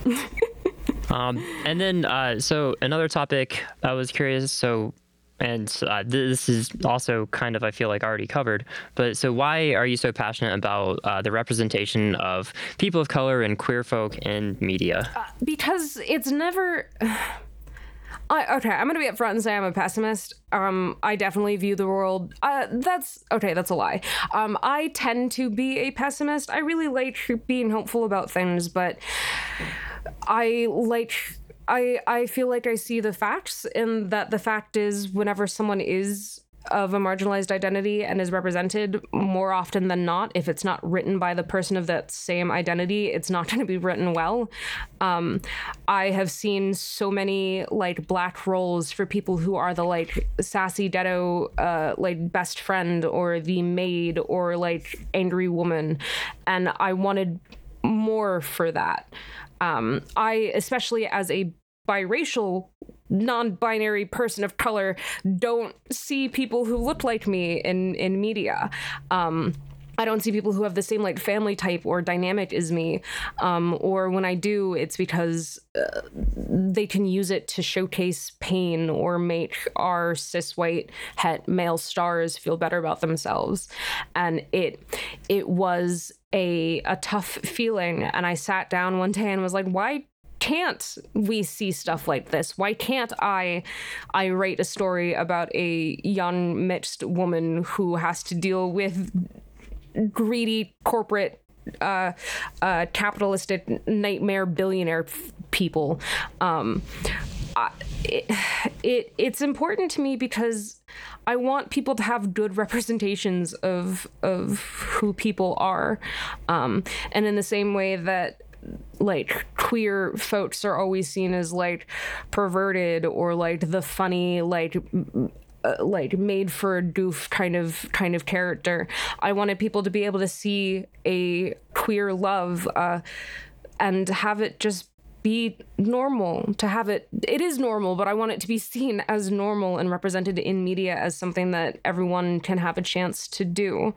um, and then, uh, so another topic I was curious. So, and uh, this is also kind of I feel like already covered. But so, why are you so passionate about uh, the representation of people of color and queer folk in media? Uh, because it's never. I, okay, I'm gonna be upfront and say I'm a pessimist. Um, I definitely view the world. Uh, that's okay. That's a lie. Um, I tend to be a pessimist. I really like being hopeful about things, but I like. I I feel like I see the facts, and that the fact is, whenever someone is of a marginalized identity and is represented more often than not. If it's not written by the person of that same identity it's not going to be written well. Um, i have seen so many like black roles for people who are the like sassy ghetto uh, like best friend or the maid or like angry woman. And i wanted more for that. Um, i especially as a biracial non-binary person of color don't see people who look like me in in media um, I don't see people who have the same like family type or dynamic as me. Um, or when I do, it's because uh, they can use it to showcase pain or make our cis white het male stars feel better about themselves. And it it was a a tough feeling. And I sat down one day and was like, why can't we see stuff like this? Why can't I I write a story about a young mixed woman who has to deal with greedy corporate uh, uh, capitalistic nightmare billionaire f- people? Um, I, it, it it's important to me because I want people to have good representations of of who people are, um, and in the same way that like queer folks are always seen as like perverted or like the funny like uh, like made for a goof kind of kind of character. I wanted people to be able to see a queer love uh, and have it just be normal to have it it is normal but i want it to be seen as normal and represented in media as something that everyone can have a chance to do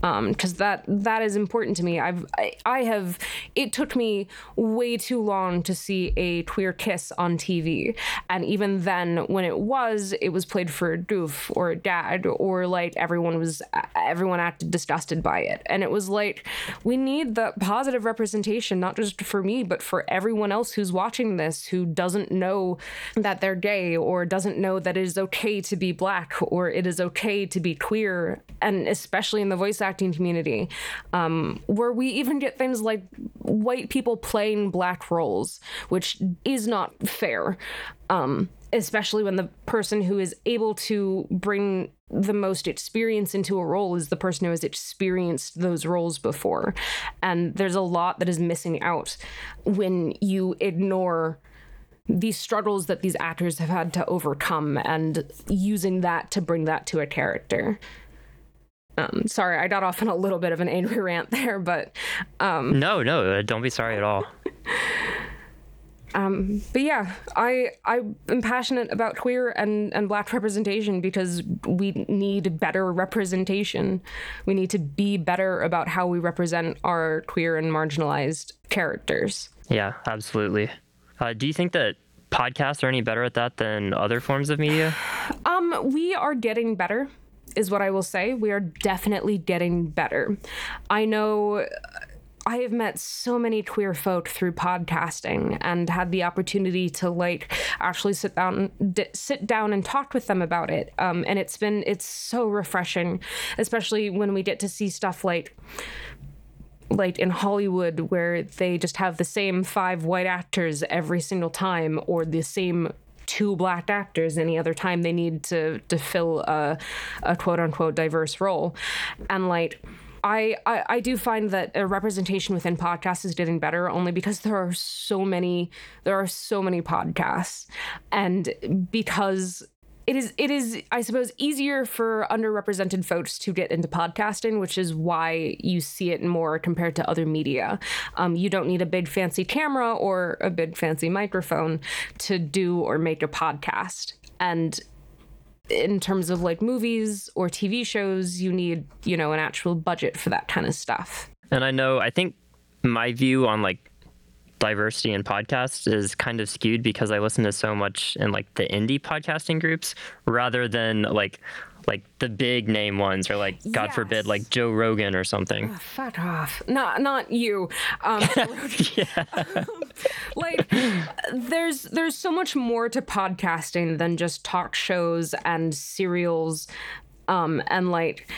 because um, that that is important to me. I've I, I, have it took me way too long to see a queer kiss on TV, and even then, when it was, it was played for a goof or a dad or like everyone was everyone acted disgusted by it, and it was like we need the positive representation, not just for me, but for everyone else who's watching this who doesn't know that they're gay or doesn't know that it is okay to be black or it is okay to be queer, and especially in the voice acting community, um, where we even get things like white people playing black roles, which is not fair. Um, especially when the person who is able to bring the most experience into a role is the person who has experienced those roles before. And there's a lot that is missing out when you ignore these struggles that these actors have had to overcome and using that to bring that to a character. Um, sorry, I got off on a little bit of an angry rant there, but um, no, no, uh, don't be sorry at all. Um, but yeah, I I am passionate about queer and and black representation because we need better representation. We need to be better about how we represent our queer and marginalized characters. Yeah, absolutely. Uh, do you think that podcasts are any better at that than other forms of media? Um, we are getting better, is what I will say. We are definitely getting better. I know I have met so many queer folk through podcasting and had the opportunity to like actually sit down d- sit down and talk with them about it. Um, and it's been it's so refreshing, especially when we get to see stuff like like in Hollywood where they just have the same five white actors every single time or the same two black actors any other time they need to to fill a, a quote unquote diverse role. And like I, I, I do find that a representation within podcasts is getting better only because there are so many there are so many podcasts. And because it is it is I suppose easier for underrepresented folks to get into podcasting, which is why you see it more compared to other media. Um, you don't need a big fancy camera or a big fancy microphone to do or make a podcast, and in terms of like movies or TV shows, you need, you know, an actual budget for that kind of stuff. And I know, I think my view on like diversity in podcasts is kind of skewed because I listen to so much in like the indie podcasting groups rather than like like the big name ones or like God yes. forbid like Joe Rogan or something. Oh, fuck off. Not not you. Um, like there's there's so much more to podcasting than just talk shows and serials um, and like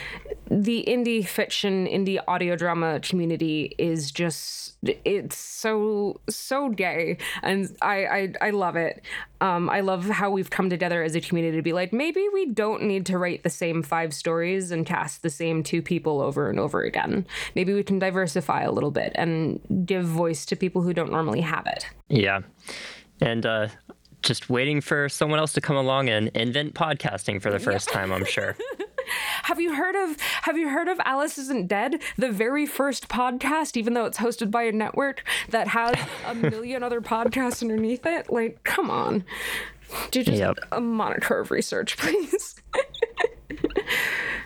the indie fiction, indie audio drama community is just it's so so gay, and I I, I love it. Um, I love how we've come together as a community to be like maybe we don't need to write the same five stories and cast the same two people over and over again. Maybe we can diversify a little bit and give voice to people who don't normally have it. Yeah, and uh, just waiting for someone else to come along and invent podcasting for the first time, I'm sure. have you heard of have you heard of Alice Isn't Dead? The very first podcast, even though it's hosted by a network that has a million other podcasts underneath it. Like, come on. Do just yep. a monitor of research, please.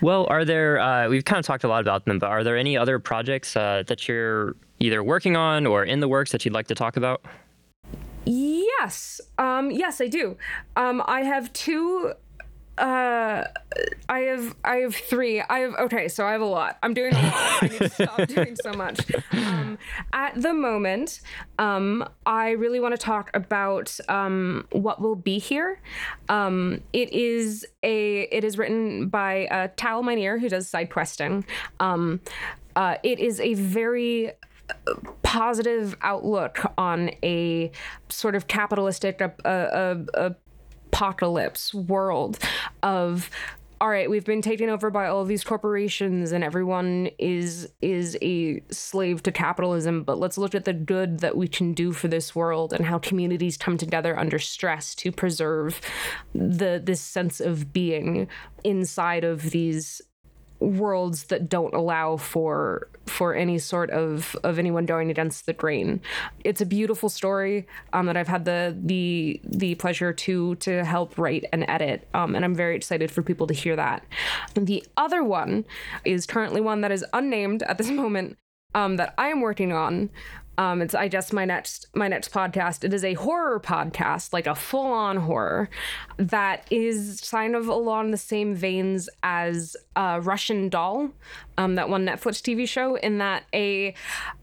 well, are there? Uh, we've kind of talked a lot about them, but are there any other projects uh, that you're either working on or in the works that you'd like to talk about? Yes. Um, yes, I do. Um, I have two uh i have i have three. I have okay so i have a lot. I'm doing a lot. I need to stop doing so much. Um at the moment um i really want to talk about um what will be here. Um it is a it is written by uh tal minear who does side questing. Um uh it is a very positive outlook on a sort of capitalistic apocalypse world of all right we've been taken over by all of these corporations and everyone is is a slave to capitalism but let's look at the good that we can do for this world and how communities come together under stress to preserve the this sense of being inside of these worlds that don't allow for for any sort of of anyone going against the grain. It's a beautiful story um, that I've had the the the pleasure to to help write and edit, um, and I'm very excited for people to hear that. The other one is currently one that is unnamed at this moment um, that I am working on. Um, it's I guess my next my next podcast. It is a horror podcast, like a full on horror, that is kind of along the same veins as uh, Russian Doll, um, that one Netflix TV show. In that a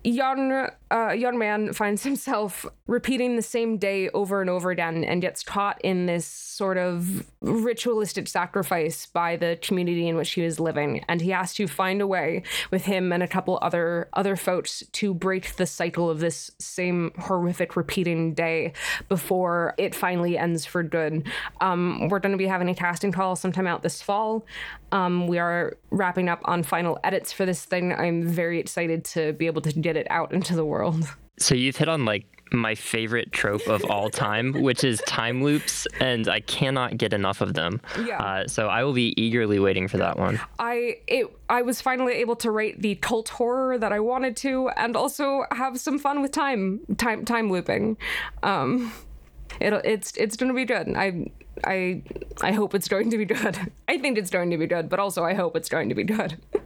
young uh, young man finds himself repeating the same day over and over again, and gets caught in this sort of ritualistic sacrifice by the community in which he is living, and he has to find a way with him and a couple other other folks to break the cycle of this same horrific repeating day before it finally ends for good. Um, we're going to be having a casting call sometime out this fall. Um, we are wrapping up on final edits for this thing. I'm very excited to be able to get it out into the world. So you've hit on like my favorite trope of all time, which is time loops, and I cannot get enough of them. Yeah. Uh, so I will be eagerly waiting for that one. I it I was finally able to rate the cult horror that I wanted to, and also have some fun with time time time looping. Um, it'll it's it's going to be good. I I I hope it's going to be good. I think it's going to be good, but also I hope it's going to be good.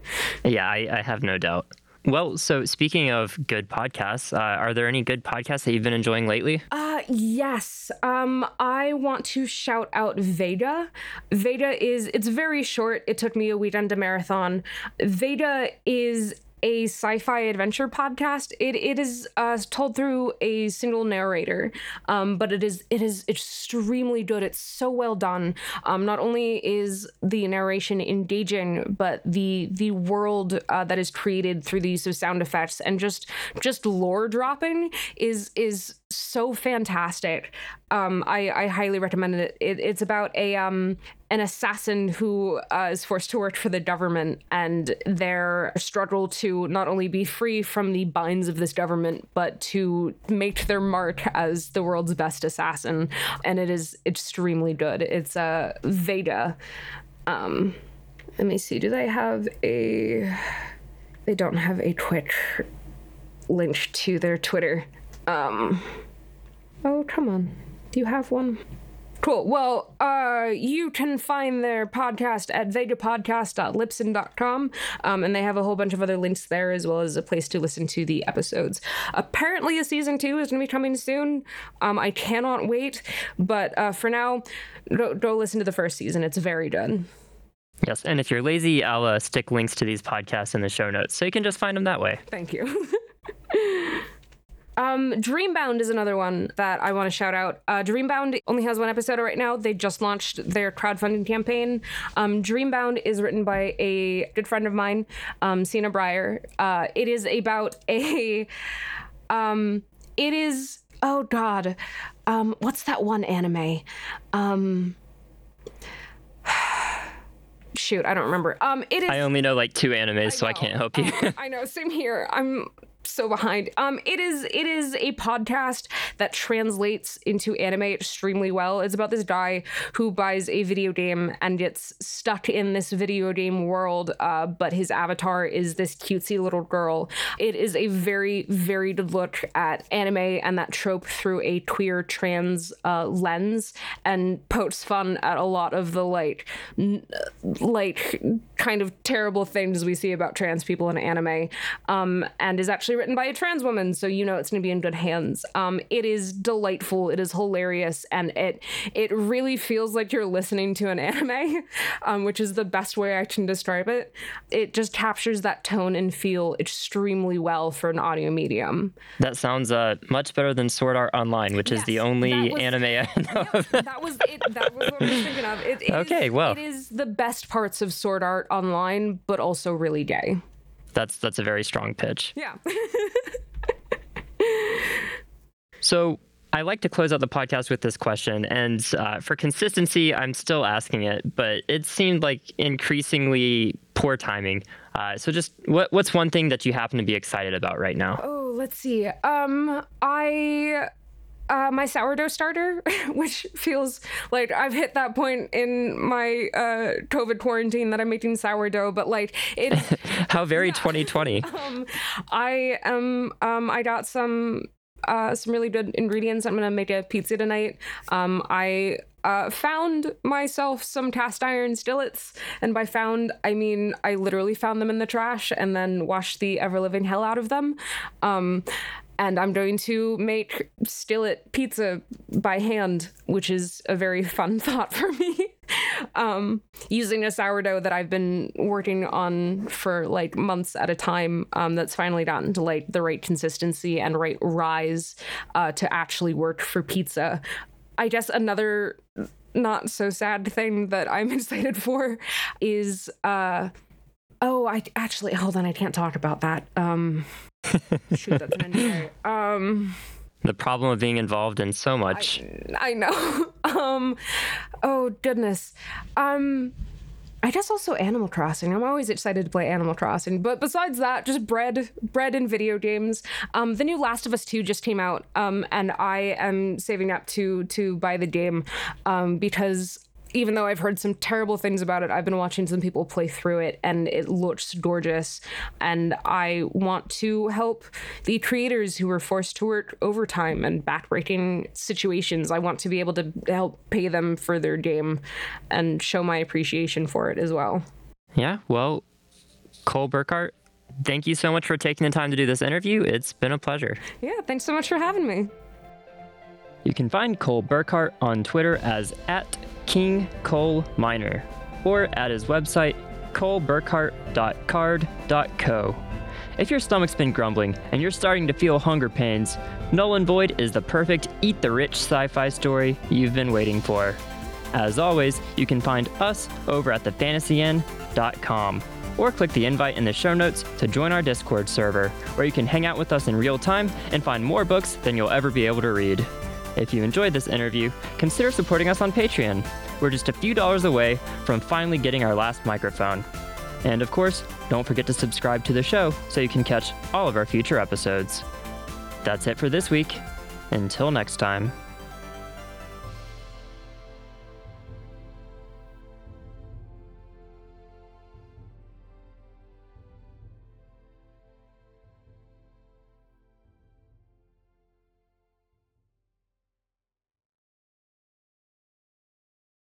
Yeah, I, I have no doubt. Well, so speaking of good podcasts, uh, are there any good podcasts that you've been enjoying lately? Uh, yes. Um, I want to shout out Vega. Vega is, it's very short. It took me a weekend to marathon. Vega is a sci-fi adventure podcast. It it is uh, told through a single narrator, um, but it is it is extremely good. It's so well done. Um, not only is the narration engaging, but the the world uh, that is created through the use of sound effects and just just lore dropping is is so fantastic. Um, I, I highly recommend it. it. It's about a um, an assassin who uh, is forced to work for the government and their struggle to not only be free from the binds of this government, but to make their mark as the world's best assassin. And it is extremely good. It's a uh, Vega. Um, let me see. Do they have a? They don't have a Twitch link to their Twitter. Um, oh, come on. Do you have one? Cool. Well, uh, you can find their podcast at vegapodcast.libsyn.com, um, and they have a whole bunch of other links there as well as a place to listen to the episodes. Apparently, a season two is going to be coming soon. Um, I cannot wait, but uh, for now, go, go listen to the first season. It's very good. Yes, and if you're lazy, I'll uh, stick links to these podcasts in the show notes, so you can just find them that way. Thank you. Um, Dreambound is another one that I want to shout out. Uh, Dreambound only has one episode right now. They just launched their crowdfunding campaign. Um, Dreambound is written by a good friend of mine, um, Sina Breyer. Uh, it is about a. Um, it is. Oh God, um, what's that one anime? Um, shoot, I don't remember. Um, it is. I only know like two animes, I so I can't help you. I know. Same here. I'm so behind. Um, it is it is a podcast that translates into anime extremely well. It's about this guy who buys a video game and gets stuck in this video game world, uh, but his avatar is this cutesy little girl. It is a very very good look at anime and that trope through a queer trans uh, lens, and pokes fun at a lot of the like n- like kind of terrible things we see about trans people in anime. Um, and is actually actually written by a trans woman, so you know it's going to be in good hands. Um, it is delightful. It is hilarious, and it it really feels like you're listening to an anime, um, which is the best way I can describe it. It just captures that tone and feel extremely well for an audio medium. That sounds uh, much better than Sword Art Online, which yes, is the only was, anime I know. Yeah, that was it. That was what I was thinking of. It, it okay, is, well, it is the best parts of Sword Art Online, but also really gay that's that's a very strong pitch. Yeah. so I like to close out the podcast with this question, and uh, for consistency, I'm still asking it, but it seemed like increasingly poor timing. Uh, so, just what what's one thing that you happen to be excited about right now? Oh, let's see. Um, I uh, my sourdough starter, which feels like I've hit that point in my uh, COVID quarantine that I'm making sourdough, but like it. How very yeah. 2020. Um, I am. Um, I got some uh, some really good ingredients. I'm gonna make a pizza tonight. Um, I uh, found myself some cast iron skillets, and by found I mean I literally found them in the trash and then washed the ever living hell out of them. Um, and I'm going to make skillet pizza by hand, which is a very fun thought for me. um, using a sourdough that I've been working on for like months at a time. Um, that's finally gotten to like the right consistency and right rise uh, to actually work for pizza. I guess another not so sad thing that I'm excited for is uh, oh, I actually hold on, I can't talk about that. Um, Shoot, that's an NDA. Um, the problem of being involved in so much. I, I know. um, oh goodness. Um, I guess also Animal Crossing. I'm always excited to play Animal Crossing. But besides that, just bread, bread and video games. Um, the new Last of Us 2 just came out, um, and I am saving up to to buy the game um, because even though I've heard some terrible things about it, I've been watching some people play through it and it looks gorgeous. And I want to help the creators who were forced to work overtime and backbreaking situations. I want to be able to help pay them for their game and show my appreciation for it as well. Yeah, well, Cole Burkhardt, thank you so much for taking the time to do this interview. It's been a pleasure. Yeah, thanks so much for having me. You can find Cole Burkhardt on Twitter as at King Cole Miner or at his website coleburkhardt.carrd.co. If your stomach's been grumbling and you're starting to feel hunger pains, Null and Void is the perfect eat the rich sci fi story you've been waiting for. As always, you can find us over at thefantasyinn.com or click the invite in the show notes to join our Discord server, where you can hang out with us in real time and find more books than you'll ever be able to read. If you enjoyed this interview, consider supporting us on Patreon. We're just a few dollars away from finally getting our last microphone. And of course, don't forget to subscribe to the show so you can catch all of our future episodes. That's it for this week. Until next time.